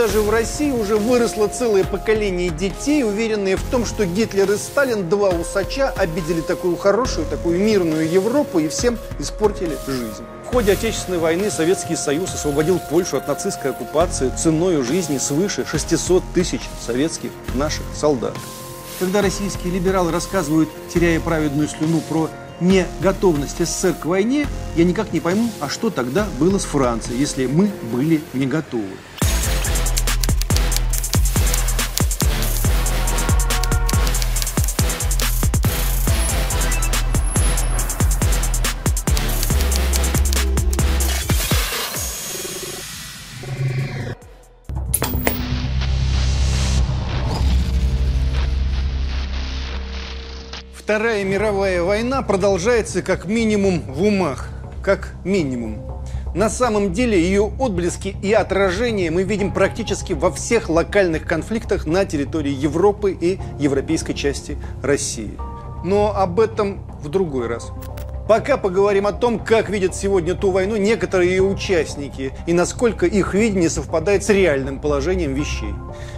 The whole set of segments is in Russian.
даже в России уже выросло целое поколение детей, уверенные в том, что Гитлер и Сталин, два усача, обидели такую хорошую, такую мирную Европу и всем испортили жизнь. В ходе Отечественной войны Советский Союз освободил Польшу от нацистской оккупации ценой жизни свыше 600 тысяч советских наших солдат. Когда российские либералы рассказывают, теряя праведную слюну, про не готовность СССР к войне, я никак не пойму, а что тогда было с Францией, если мы были не готовы. Вторая мировая война продолжается как минимум в умах. Как минимум. На самом деле ее отблески и отражения мы видим практически во всех локальных конфликтах на территории Европы и европейской части России. Но об этом в другой раз. Пока поговорим о том, как видят сегодня ту войну некоторые ее участники и насколько их видение совпадает с реальным положением вещей.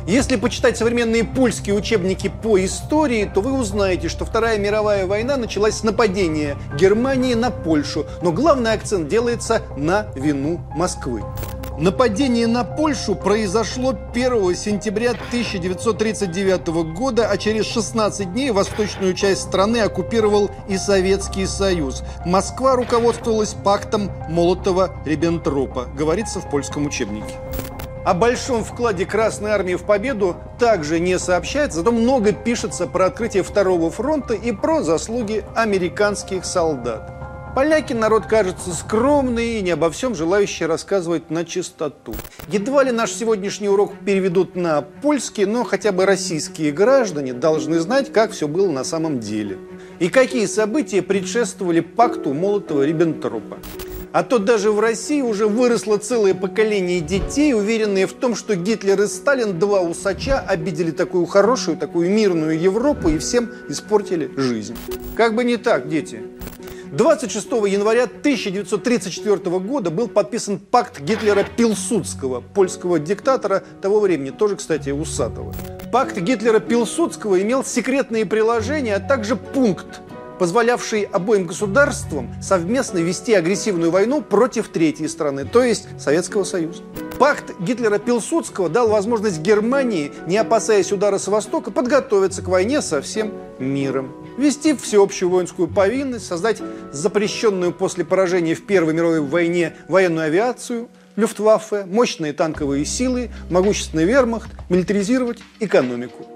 Если почитать современные польские учебники по истории, то вы узнаете, что Вторая мировая война началась с нападения Германии на Польшу, но главный акцент делается на вину Москвы. Нападение на Польшу произошло 1 сентября 1939 года, а через 16 дней восточную часть страны оккупировал и Советский Союз. Москва руководствовалась пактом Молотова-Риббентропа, говорится в польском учебнике. О большом вкладе Красной Армии в победу также не сообщается, зато много пишется про открытие Второго фронта и про заслуги американских солдат. Поляки народ кажется скромный и не обо всем желающий рассказывать на чистоту. Едва ли наш сегодняшний урок переведут на польский, но хотя бы российские граждане должны знать, как все было на самом деле. И какие события предшествовали пакту Молотова-Риббентропа. А то даже в России уже выросло целое поколение детей, уверенные в том, что Гитлер и Сталин, два усача, обидели такую хорошую, такую мирную Европу и всем испортили жизнь. Как бы не так, дети. 26 января 1934 года был подписан пакт Гитлера-Пилсудского, польского диктатора того времени, тоже, кстати, усатого. Пакт Гитлера-Пилсудского имел секретные приложения, а также пункт, позволявший обоим государствам совместно вести агрессивную войну против третьей страны, то есть Советского Союза. Пакт Гитлера-Пилсудского дал возможность Германии, не опасаясь удара с востока, подготовиться к войне со всем миром ввести всеобщую воинскую повинность, создать запрещенную после поражения в Первой мировой войне военную авиацию, люфтваффе, мощные танковые силы, могущественный вермахт, милитаризировать экономику.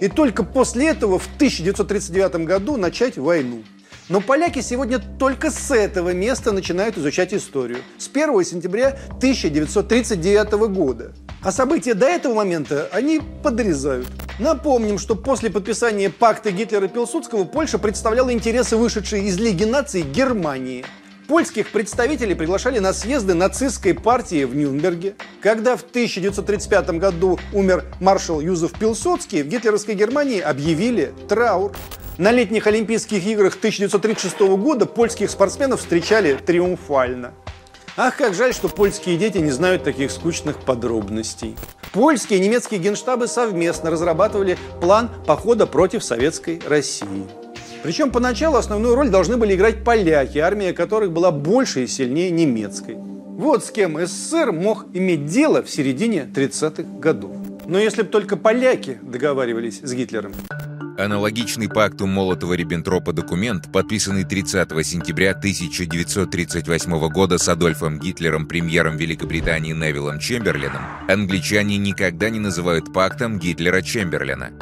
И только после этого в 1939 году начать войну. Но поляки сегодня только с этого места начинают изучать историю. С 1 сентября 1939 года. А события до этого момента они подрезают. Напомним, что после подписания пакта Гитлера-Пилсудского Польша представляла интересы вышедшей из Лиги наций Германии. Польских представителей приглашали на съезды нацистской партии в Нюрнберге. Когда в 1935 году умер маршал Юзеф Пилсудский, в гитлеровской Германии объявили траур. На летних Олимпийских играх 1936 года польских спортсменов встречали триумфально. Ах, как жаль, что польские дети не знают таких скучных подробностей. Польские и немецкие генштабы совместно разрабатывали план похода против советской России. Причем поначалу основную роль должны были играть поляки, армия которых была больше и сильнее немецкой. Вот с кем СССР мог иметь дело в середине 30-х годов. Но если бы только поляки договаривались с Гитлером. Аналогичный пакту Молотова-Риббентропа документ, подписанный 30 сентября 1938 года с Адольфом Гитлером, премьером Великобритании Невиллом Чемберленом, англичане никогда не называют пактом Гитлера-Чемберлена.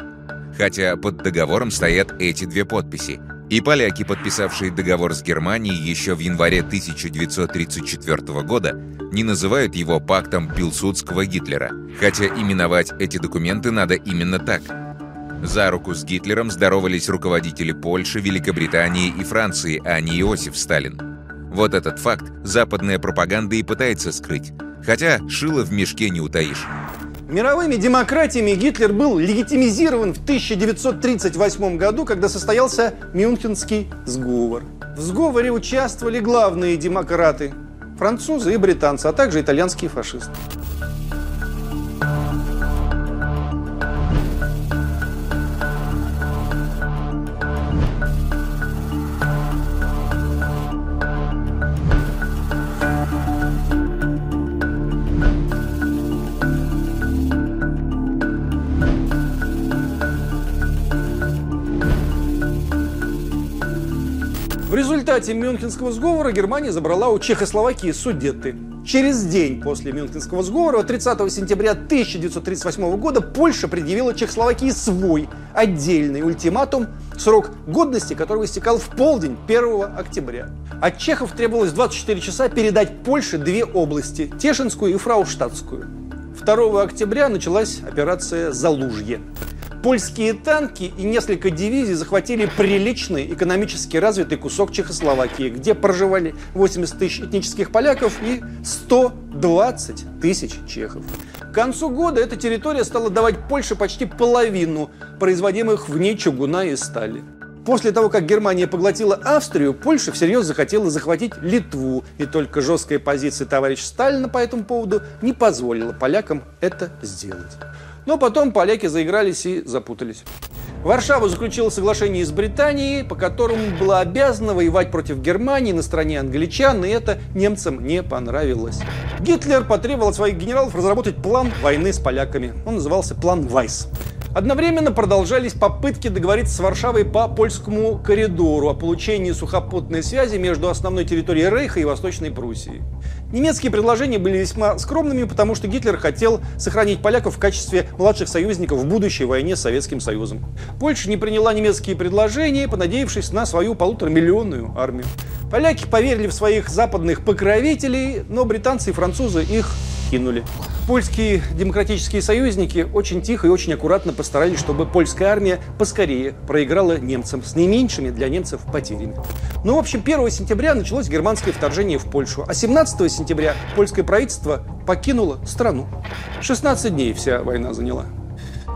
Хотя под договором стоят эти две подписи. И поляки, подписавшие договор с Германией еще в январе 1934 года, не называют его пактом Пилсудского Гитлера, хотя именовать эти документы надо именно так – за руку с Гитлером здоровались руководители Польши, Великобритании и Франции, а не Иосиф Сталин. Вот этот факт западная пропаганда и пытается скрыть. Хотя шило в мешке не утаишь. Мировыми демократиями Гитлер был легитимизирован в 1938 году, когда состоялся Мюнхенский сговор. В сговоре участвовали главные демократы – французы и британцы, а также итальянские фашисты. В результате Мюнхенского сговора Германия забрала у Чехословакии Судеты. Через день после Мюнхенского сговора, 30 сентября 1938 года, Польша предъявила Чехословакии свой отдельный ультиматум, срок годности которого истекал в полдень 1 октября. От чехов требовалось 24 часа передать Польше две области – Тешинскую и Фрауштадтскую. 2 октября началась операция «Залужье». Польские танки и несколько дивизий захватили приличный экономически развитый кусок Чехословакии, где проживали 80 тысяч этнических поляков и 120 тысяч чехов. К концу года эта территория стала давать Польше почти половину производимых в ней чугуна и стали. После того, как Германия поглотила Австрию, Польша всерьез захотела захватить Литву, и только жесткая позиция товарища Сталина по этому поводу не позволила полякам это сделать. Но потом поляки заигрались и запутались. Варшава заключила соглашение с Британией, по которому была обязана воевать против Германии на стороне англичан, и это немцам не понравилось. Гитлер потребовал от своих генералов разработать план войны с поляками. Он назывался «План Вайс». Одновременно продолжались попытки договориться с Варшавой по польскому коридору о получении сухопутной связи между основной территорией Рейха и Восточной Пруссией. Немецкие предложения были весьма скромными, потому что Гитлер хотел сохранить поляков в качестве младших союзников в будущей войне с Советским Союзом. Польша не приняла немецкие предложения, понадеявшись на свою полуторамиллионную армию. Поляки поверили в своих западных покровителей, но британцы и французы их кинули. Польские демократические союзники очень тихо и очень аккуратно постарались, чтобы польская армия поскорее проиграла немцам с наименьшими для немцев потерями. Ну, в общем, 1 сентября началось германское вторжение в Польшу, а 17 сентября польское правительство покинуло страну. 16 дней вся война заняла.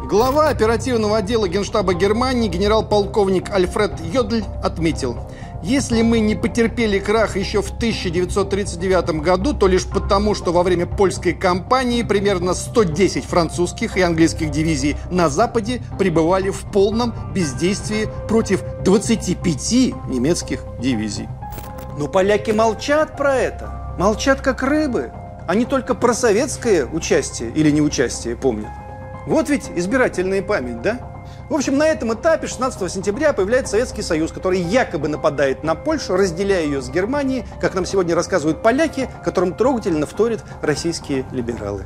Глава оперативного отдела Генштаба Германии генерал-полковник Альфред Йодль отметил – если мы не потерпели крах еще в 1939 году, то лишь потому, что во время польской кампании примерно 110 французских и английских дивизий на Западе пребывали в полном бездействии против 25 немецких дивизий. Но поляки молчат про это. Молчат как рыбы. Они только про советское участие или неучастие помнят. Вот ведь избирательная память, да? В общем, на этом этапе 16 сентября появляется Советский Союз, который якобы нападает на Польшу, разделяя ее с Германией, как нам сегодня рассказывают поляки, которым трогательно вторят российские либералы.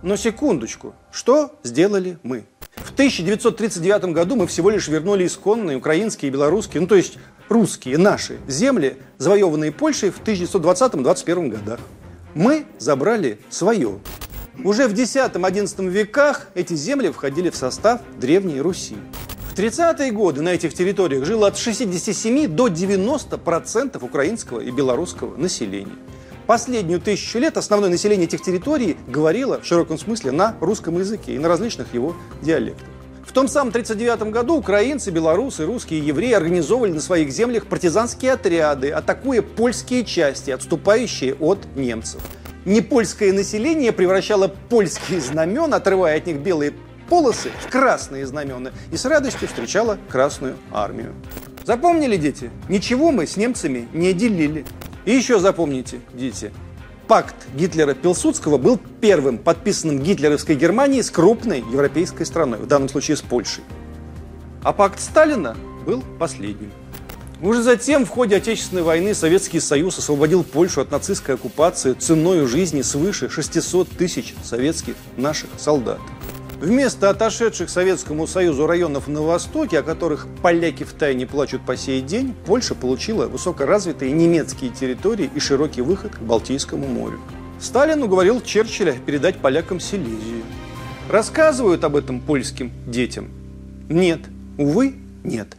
Но секундочку, что сделали мы? В 1939 году мы всего лишь вернули исконные украинские и белорусские, ну то есть русские, наши земли, завоеванные Польшей в 1920-1921 годах. Мы забрали свое. Уже в X-XI веках эти земли входили в состав Древней Руси. В 30-е годы на этих территориях жило от 67 до 90% украинского и белорусского населения. Последнюю тысячу лет основное население этих территорий говорило в широком смысле на русском языке и на различных его диалектах. В том самом 1939 году украинцы, белорусы, русские и евреи организовывали на своих землях партизанские отряды, атакуя польские части, отступающие от немцев непольское население превращало польские знамена, отрывая от них белые полосы, в красные знамена и с радостью встречало Красную Армию. Запомнили, дети? Ничего мы с немцами не делили. И еще запомните, дети, пакт Гитлера-Пилсудского был первым подписанным гитлеровской Германией с крупной европейской страной, в данном случае с Польшей. А пакт Сталина был последним. Уже затем, в ходе Отечественной войны, Советский Союз освободил Польшу от нацистской оккупации ценой жизни свыше 600 тысяч советских наших солдат. Вместо отошедших Советскому Союзу районов на Востоке, о которых поляки в тайне плачут по сей день, Польша получила высокоразвитые немецкие территории и широкий выход к Балтийскому морю. Сталин уговорил Черчилля передать полякам Силезию. Рассказывают об этом польским детям? Нет. Увы, нет.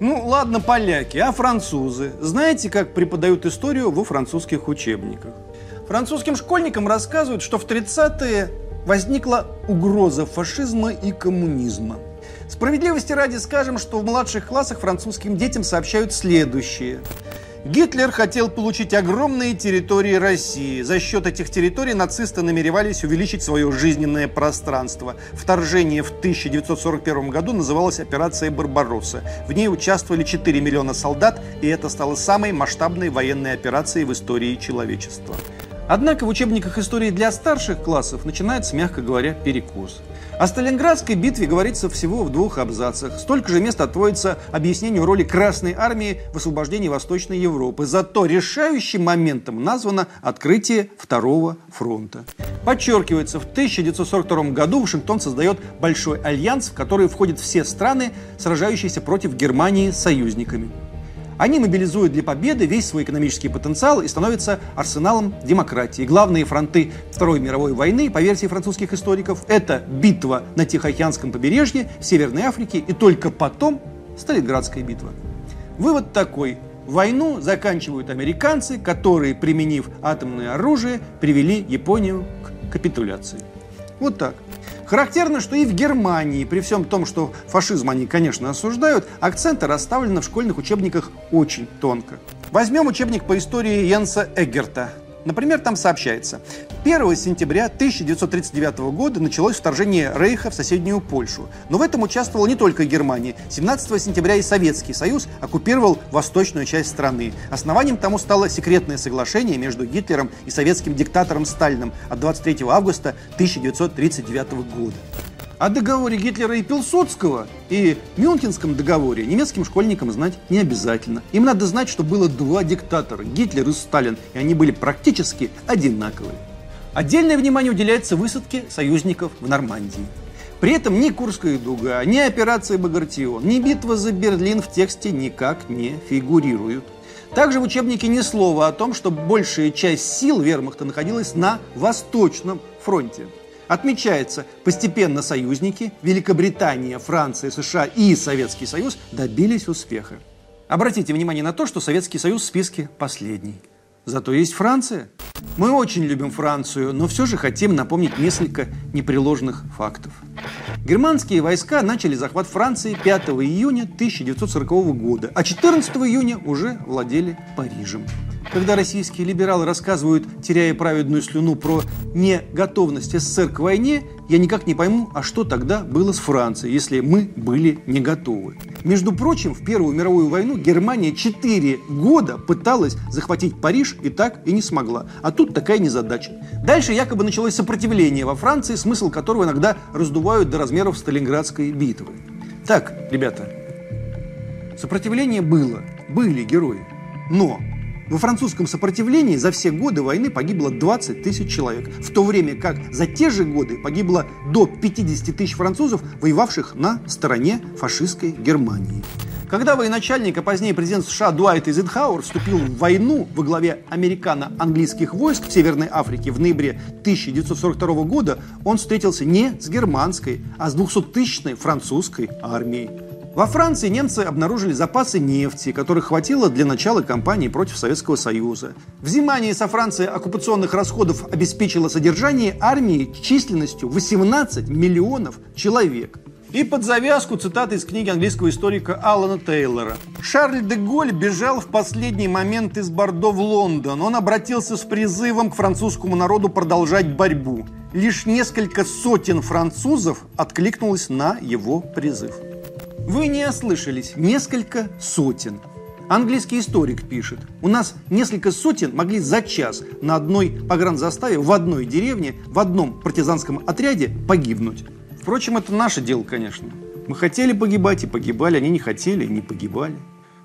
Ну, ладно, поляки, а французы? Знаете, как преподают историю во французских учебниках? Французским школьникам рассказывают, что в 30-е возникла угроза фашизма и коммунизма. Справедливости ради скажем, что в младших классах французским детям сообщают следующее. Гитлер хотел получить огромные территории России. За счет этих территорий нацисты намеревались увеличить свое жизненное пространство. Вторжение в 1941 году называлось операцией «Барбаросса». В ней участвовали 4 миллиона солдат, и это стало самой масштабной военной операцией в истории человечества. Однако в учебниках истории для старших классов начинается, мягко говоря, перекос. О Сталинградской битве говорится всего в двух абзацах. Столько же места отводится объяснению роли Красной Армии в освобождении Восточной Европы. Зато решающим моментом названо открытие Второго фронта. Подчеркивается, в 1942 году Вашингтон создает Большой альянс, в который входят все страны, сражающиеся против Германии союзниками. Они мобилизуют для победы весь свой экономический потенциал и становятся арсеналом демократии. Главные фронты Второй мировой войны, по версии французских историков, это битва на Тихоокеанском побережье, Северной Африке и только потом Сталинградская битва. Вывод такой. Войну заканчивают американцы, которые, применив атомное оружие, привели Японию к капитуляции. Вот так. Характерно, что и в Германии, при всем том, что фашизм они, конечно, осуждают, акценты расставлены в школьных учебниках очень тонко. Возьмем учебник по истории Янса Эггерта. Например, там сообщается, 1 сентября 1939 года началось вторжение Рейха в соседнюю Польшу. Но в этом участвовала не только Германия. 17 сентября и Советский Союз оккупировал восточную часть страны. Основанием тому стало секретное соглашение между Гитлером и советским диктатором Сталиным от 23 августа 1939 года. О договоре Гитлера и Пилсудского и Мюнхенском договоре немецким школьникам знать не обязательно. Им надо знать, что было два диктатора – Гитлер и Сталин, и они были практически одинаковые. Отдельное внимание уделяется высадке союзников в Нормандии. При этом ни Курская дуга, ни операция Багратион, ни битва за Берлин в тексте никак не фигурируют. Также в учебнике ни слова о том, что большая часть сил вермахта находилась на Восточном фронте. Отмечается, постепенно союзники Великобритания, Франция, США и Советский Союз добились успеха. Обратите внимание на то, что Советский Союз в списке последний. Зато есть Франция. Мы очень любим Францию, но все же хотим напомнить несколько непреложных фактов. Германские войска начали захват Франции 5 июня 1940 года, а 14 июня уже владели Парижем. Когда российские либералы рассказывают, теряя праведную слюну, про неготовность СССР к войне, я никак не пойму, а что тогда было с Францией, если мы были не готовы. Между прочим, в Первую мировую войну Германия 4 года пыталась захватить Париж и так и не смогла. А тут такая незадача. Дальше якобы началось сопротивление во Франции, смысл которого иногда раздувают до размеров Сталинградской битвы. Так, ребята, сопротивление было, были герои. Но во французском сопротивлении за все годы войны погибло 20 тысяч человек, в то время как за те же годы погибло до 50 тысяч французов, воевавших на стороне фашистской Германии. Когда военачальник, а позднее президент США Дуайт Эйзенхауэр вступил в войну во главе американо-английских войск в Северной Африке в ноябре 1942 года, он встретился не с германской, а с 200-тысячной французской армией. Во Франции немцы обнаружили запасы нефти, которых хватило для начала кампании против Советского Союза. Взимание со Франции оккупационных расходов обеспечило содержание армии численностью 18 миллионов человек. И под завязку цитаты из книги английского историка Алана Тейлора. Шарль де Голь бежал в последний момент из Бордо в Лондон. Он обратился с призывом к французскому народу продолжать борьбу. Лишь несколько сотен французов откликнулось на его призыв. Вы не ослышались, несколько сотен. Английский историк пишет, у нас несколько сотен могли за час на одной погранзаставе в одной деревне, в одном партизанском отряде погибнуть. Впрочем, это наше дело, конечно. Мы хотели погибать и погибали, они не хотели и не погибали.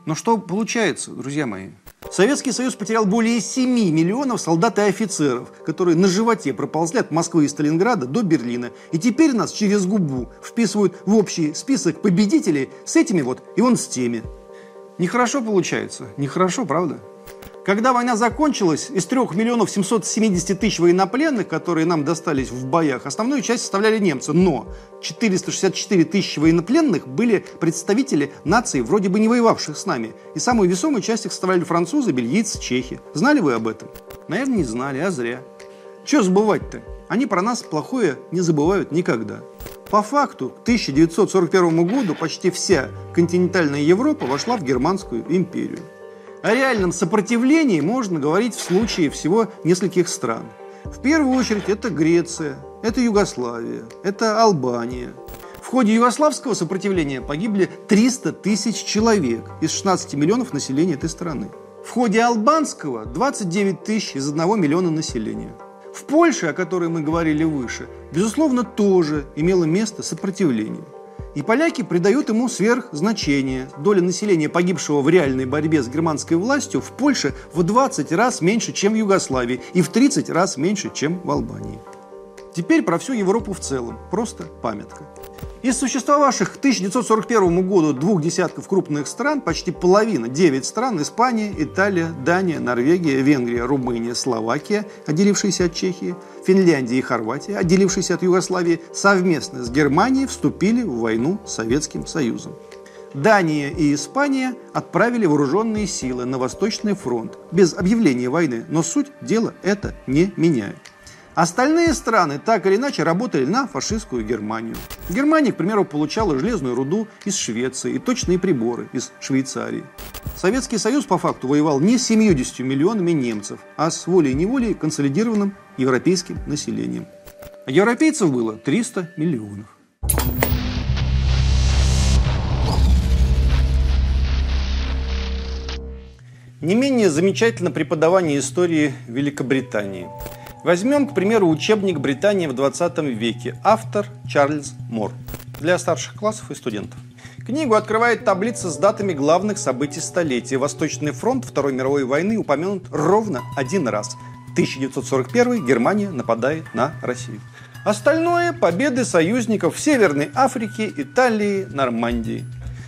Но что получается, друзья мои? Советский Союз потерял более 7 миллионов солдат и офицеров, которые на животе проползли от Москвы и Сталинграда до Берлина. И теперь нас через губу вписывают в общий список победителей с этими вот и он с теми. Нехорошо получается. Нехорошо, правда? Когда война закончилась, из 3 миллионов 770 тысяч военнопленных, которые нам достались в боях, основную часть составляли немцы. Но 464 тысячи военнопленных были представители наций, вроде бы не воевавших с нами. И самую весомую часть их составляли французы, бельгийцы, чехи. Знали вы об этом? Наверное, не знали, а зря. Че забывать-то? Они про нас плохое не забывают никогда. По факту, к 1941 году почти вся континентальная Европа вошла в Германскую империю. О реальном сопротивлении можно говорить в случае всего нескольких стран. В первую очередь это Греция, это Югославия, это Албания. В ходе югославского сопротивления погибли 300 тысяч человек из 16 миллионов населения этой страны. В ходе албанского 29 тысяч из 1 миллиона населения. В Польше, о которой мы говорили выше, безусловно, тоже имело место сопротивление. И поляки придают ему сверхзначение. Доля населения, погибшего в реальной борьбе с германской властью, в Польше в 20 раз меньше, чем в Югославии, и в 30 раз меньше, чем в Албании. Теперь про всю Европу в целом. Просто памятка. Из существовавших к 1941 году двух десятков крупных стран, почти половина, 9 стран, Испания, Италия, Дания, Норвегия, Венгрия, Румыния, Словакия, отделившиеся от Чехии, Финляндия и Хорватия, отделившиеся от Югославии, совместно с Германией вступили в войну с Советским Союзом. Дания и Испания отправили вооруженные силы на Восточный фронт без объявления войны, но суть дела это не меняет. Остальные страны так или иначе работали на фашистскую Германию. Германия, к примеру, получала железную руду из Швеции и точные приборы из Швейцарии. Советский Союз по факту воевал не с 70 миллионами немцев, а с волей-неволей консолидированным европейским населением. А европейцев было 300 миллионов. Не менее замечательно преподавание истории Великобритании – Возьмем, к примеру, учебник «Британия в 20 веке». Автор Чарльз Мор. Для старших классов и студентов. Книгу открывает таблица с датами главных событий столетия. Восточный фронт Второй мировой войны упомянут ровно один раз. 1941 Германия нападает на Россию. Остальное – победы союзников в Северной Африке, Италии, Нормандии.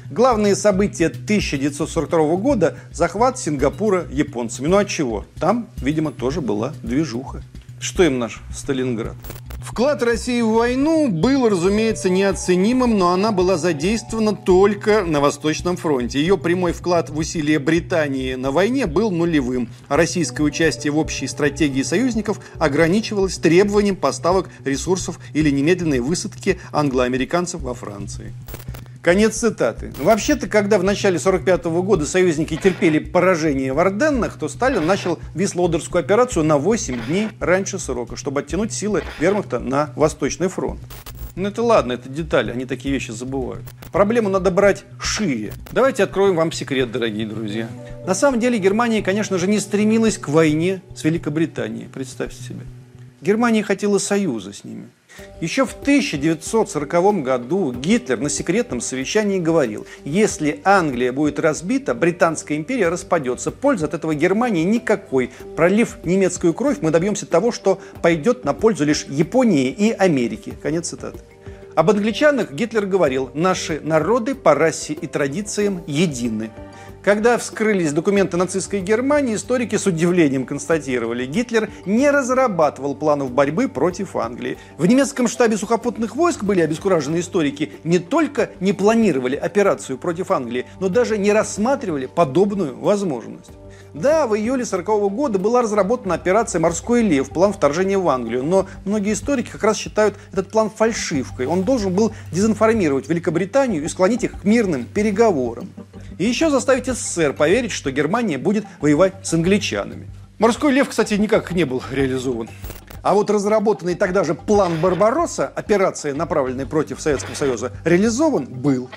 Главные события 1942 года – захват Сингапура японцами. Ну а чего? Там, видимо, тоже была движуха. Что им наш Сталинград? Вклад России в войну был, разумеется, неоценимым, но она была задействована только на Восточном фронте. Ее прямой вклад в усилия Британии на войне был нулевым, а российское участие в общей стратегии союзников ограничивалось требованием поставок ресурсов или немедленной высадки англоамериканцев во Франции. Конец цитаты. Вообще-то, когда в начале 45 года союзники терпели поражение в Орденнах, то Сталин начал Вислодерскую операцию на 8 дней раньше срока, чтобы оттянуть силы вермахта на Восточный фронт. Ну это ладно, это детали, они такие вещи забывают. Проблему надо брать шире. Давайте откроем вам секрет, дорогие друзья. На самом деле Германия, конечно же, не стремилась к войне с Великобританией, представьте себе. Германия хотела союза с ними. Еще в 1940 году Гитлер на секретном совещании говорил, если Англия будет разбита, Британская империя распадется. Пользы от этого Германии никакой. Пролив немецкую кровь, мы добьемся того, что пойдет на пользу лишь Японии и Америке. Конец цитаты. Об англичанах Гитлер говорил, наши народы по расе и традициям едины. Когда вскрылись документы нацистской Германии, историки с удивлением констатировали, Гитлер не разрабатывал планов борьбы против Англии. В немецком штабе сухопутных войск были обескуражены историки, не только не планировали операцию против Англии, но даже не рассматривали подобную возможность. Да, в июле 1940 года была разработана операция «Морской лев», план вторжения в Англию, но многие историки как раз считают этот план фальшивкой. Он должен был дезинформировать Великобританию и склонить их к мирным переговорам. И еще заставить СССР поверить, что Германия будет воевать с англичанами. Морской лев, кстати, никак не был реализован. А вот разработанный тогда же план Барбаросса, операция, направленная против Советского Союза, реализован был.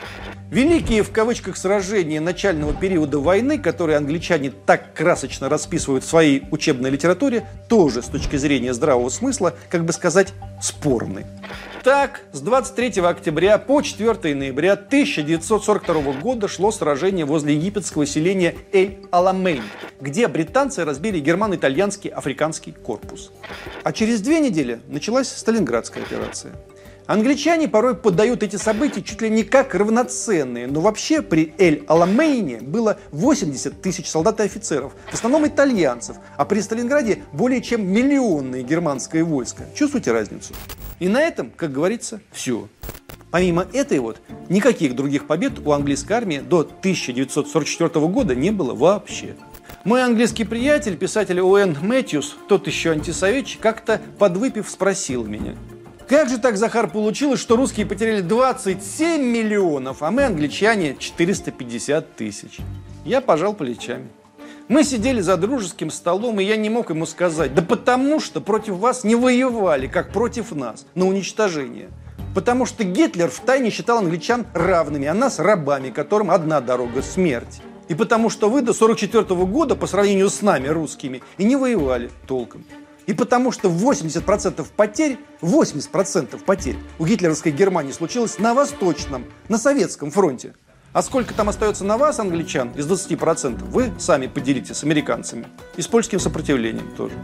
Великие в кавычках сражения начального периода войны, которые англичане так красочно расписывают в своей учебной литературе, тоже с точки зрения здравого смысла, как бы сказать, спорны. Так, с 23 октября по 4 ноября 1942 года шло сражение возле египетского селения Эль-Аламейн, где британцы разбили германо-итальянский африканский корпус. А через две недели началась Сталинградская операция. Англичане порой подают эти события чуть ли не как равноценные, но вообще при Эль-Аламейне было 80 тысяч солдат и офицеров, в основном итальянцев, а при Сталинграде более чем миллионное германское войско. Чувствуете разницу? И на этом, как говорится, все. Помимо этой вот, никаких других побед у английской армии до 1944 года не было вообще. Мой английский приятель, писатель Уэн Мэтьюс, тот еще антисоветчик, как-то подвыпив спросил меня, как же так, Захар, получилось, что русские потеряли 27 миллионов, а мы, англичане, 450 тысяч? Я пожал плечами. Мы сидели за дружеским столом, и я не мог ему сказать, да потому что против вас не воевали, как против нас, на уничтожение. Потому что Гитлер втайне считал англичан равными, а нас рабами, которым одна дорога – смерть. И потому что вы до 44 года по сравнению с нами, русскими, и не воевали толком. И потому что 80% потерь, 80% потерь у гитлеровской Германии случилось на Восточном, на Советском фронте. А сколько там остается на вас, англичан, из 20%, вы сами поделите с американцами. И с польским сопротивлением тоже.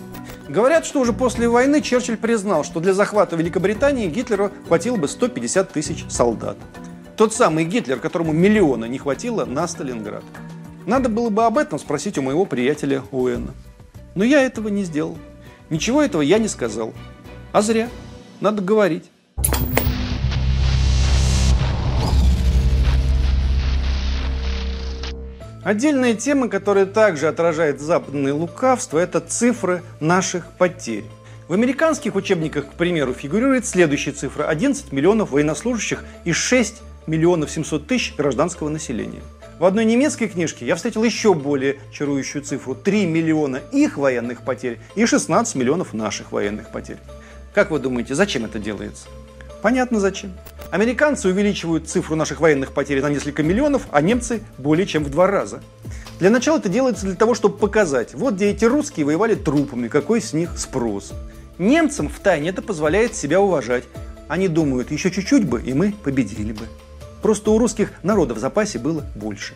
Говорят, что уже после войны Черчилль признал, что для захвата Великобритании Гитлеру хватило бы 150 тысяч солдат. Тот самый Гитлер, которому миллиона не хватило на Сталинград. Надо было бы об этом спросить у моего приятеля Уэна. Но я этого не сделал. Ничего этого я не сказал. А зря. Надо говорить. Отдельная тема, которая также отражает западное лукавство, это цифры наших потерь. В американских учебниках, к примеру, фигурирует следующая цифра – 11 миллионов военнослужащих и 6 миллионов 700 тысяч гражданского населения. В одной немецкой книжке я встретил еще более чарующую цифру – 3 миллиона их военных потерь и 16 миллионов наших военных потерь. Как вы думаете, зачем это делается? Понятно зачем. Американцы увеличивают цифру наших военных потерь на несколько миллионов, а немцы более чем в два раза. Для начала это делается для того, чтобы показать, вот где эти русские воевали трупами, какой с них спрос. Немцам в тайне это позволяет себя уважать. Они думают, еще чуть-чуть бы, и мы победили бы. Просто у русских народа в запасе было больше.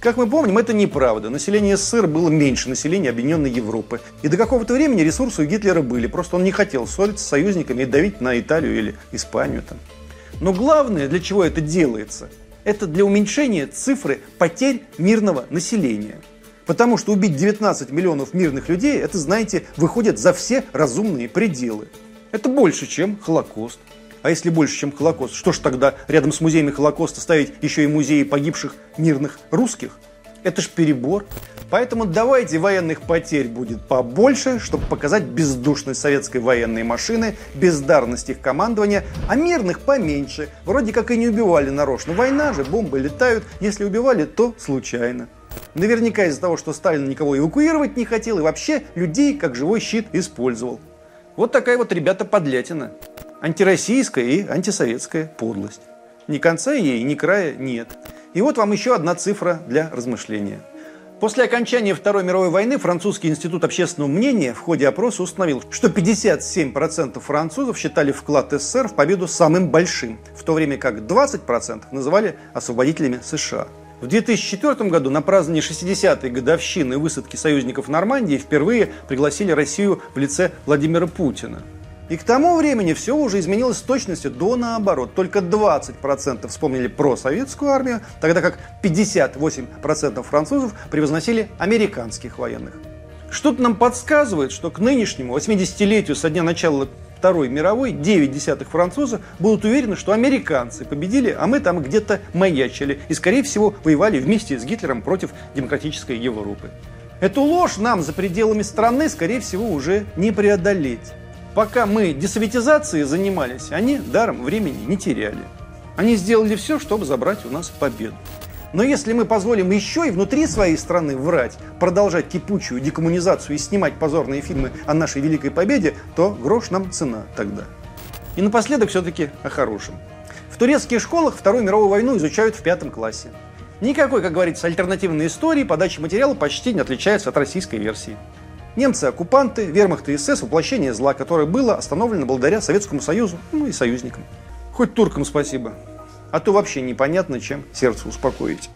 Как мы помним, это неправда. Население СССР было меньше населения Объединенной Европы. И до какого-то времени ресурсы у Гитлера были. Просто он не хотел ссориться с союзниками и давить на Италию или Испанию. Там. Но главное, для чего это делается, это для уменьшения цифры потерь мирного населения. Потому что убить 19 миллионов мирных людей, это, знаете, выходит за все разумные пределы. Это больше, чем Холокост. А если больше, чем Холокост, что ж тогда рядом с музеями Холокоста ставить еще и музеи погибших мирных русских? Это ж перебор. Поэтому давайте военных потерь будет побольше, чтобы показать бездушность советской военной машины, бездарность их командования, а мирных поменьше. Вроде как и не убивали нарочно. Война же, бомбы летают. Если убивали, то случайно. Наверняка из-за того, что Сталин никого эвакуировать не хотел и вообще людей как живой щит использовал. Вот такая вот, ребята, подлятина антироссийская и антисоветская подлость. Ни конца ей, ни края нет. И вот вам еще одна цифра для размышления. После окончания Второй мировой войны французский институт общественного мнения в ходе опроса установил, что 57% французов считали вклад СССР в победу самым большим, в то время как 20% называли освободителями США. В 2004 году на празднование 60-й годовщины высадки союзников Нормандии впервые пригласили Россию в лице Владимира Путина. И к тому времени все уже изменилось с точностью до наоборот. Только 20% вспомнили про советскую армию, тогда как 58% французов превозносили американских военных. Что-то нам подсказывает, что к нынешнему 80-летию со дня начала Второй мировой 9 десятых французов будут уверены, что американцы победили, а мы там где-то маячили и, скорее всего, воевали вместе с Гитлером против демократической Европы. Эту ложь нам за пределами страны, скорее всего, уже не преодолеть. Пока мы десоветизацией занимались, они даром времени не теряли. Они сделали все, чтобы забрать у нас победу. Но если мы позволим еще и внутри своей страны врать, продолжать кипучую декоммунизацию и снимать позорные фильмы о нашей великой победе, то грош нам цена тогда. И напоследок все-таки о хорошем. В турецких школах Вторую мировую войну изучают в пятом классе. Никакой, как говорится, альтернативной истории подачи материала почти не отличается от российской версии. Немцы-оккупанты, вермахт и СС – воплощение зла, которое было остановлено благодаря Советскому Союзу, ну и союзникам. Хоть туркам спасибо. А то вообще непонятно, чем сердце успокоить.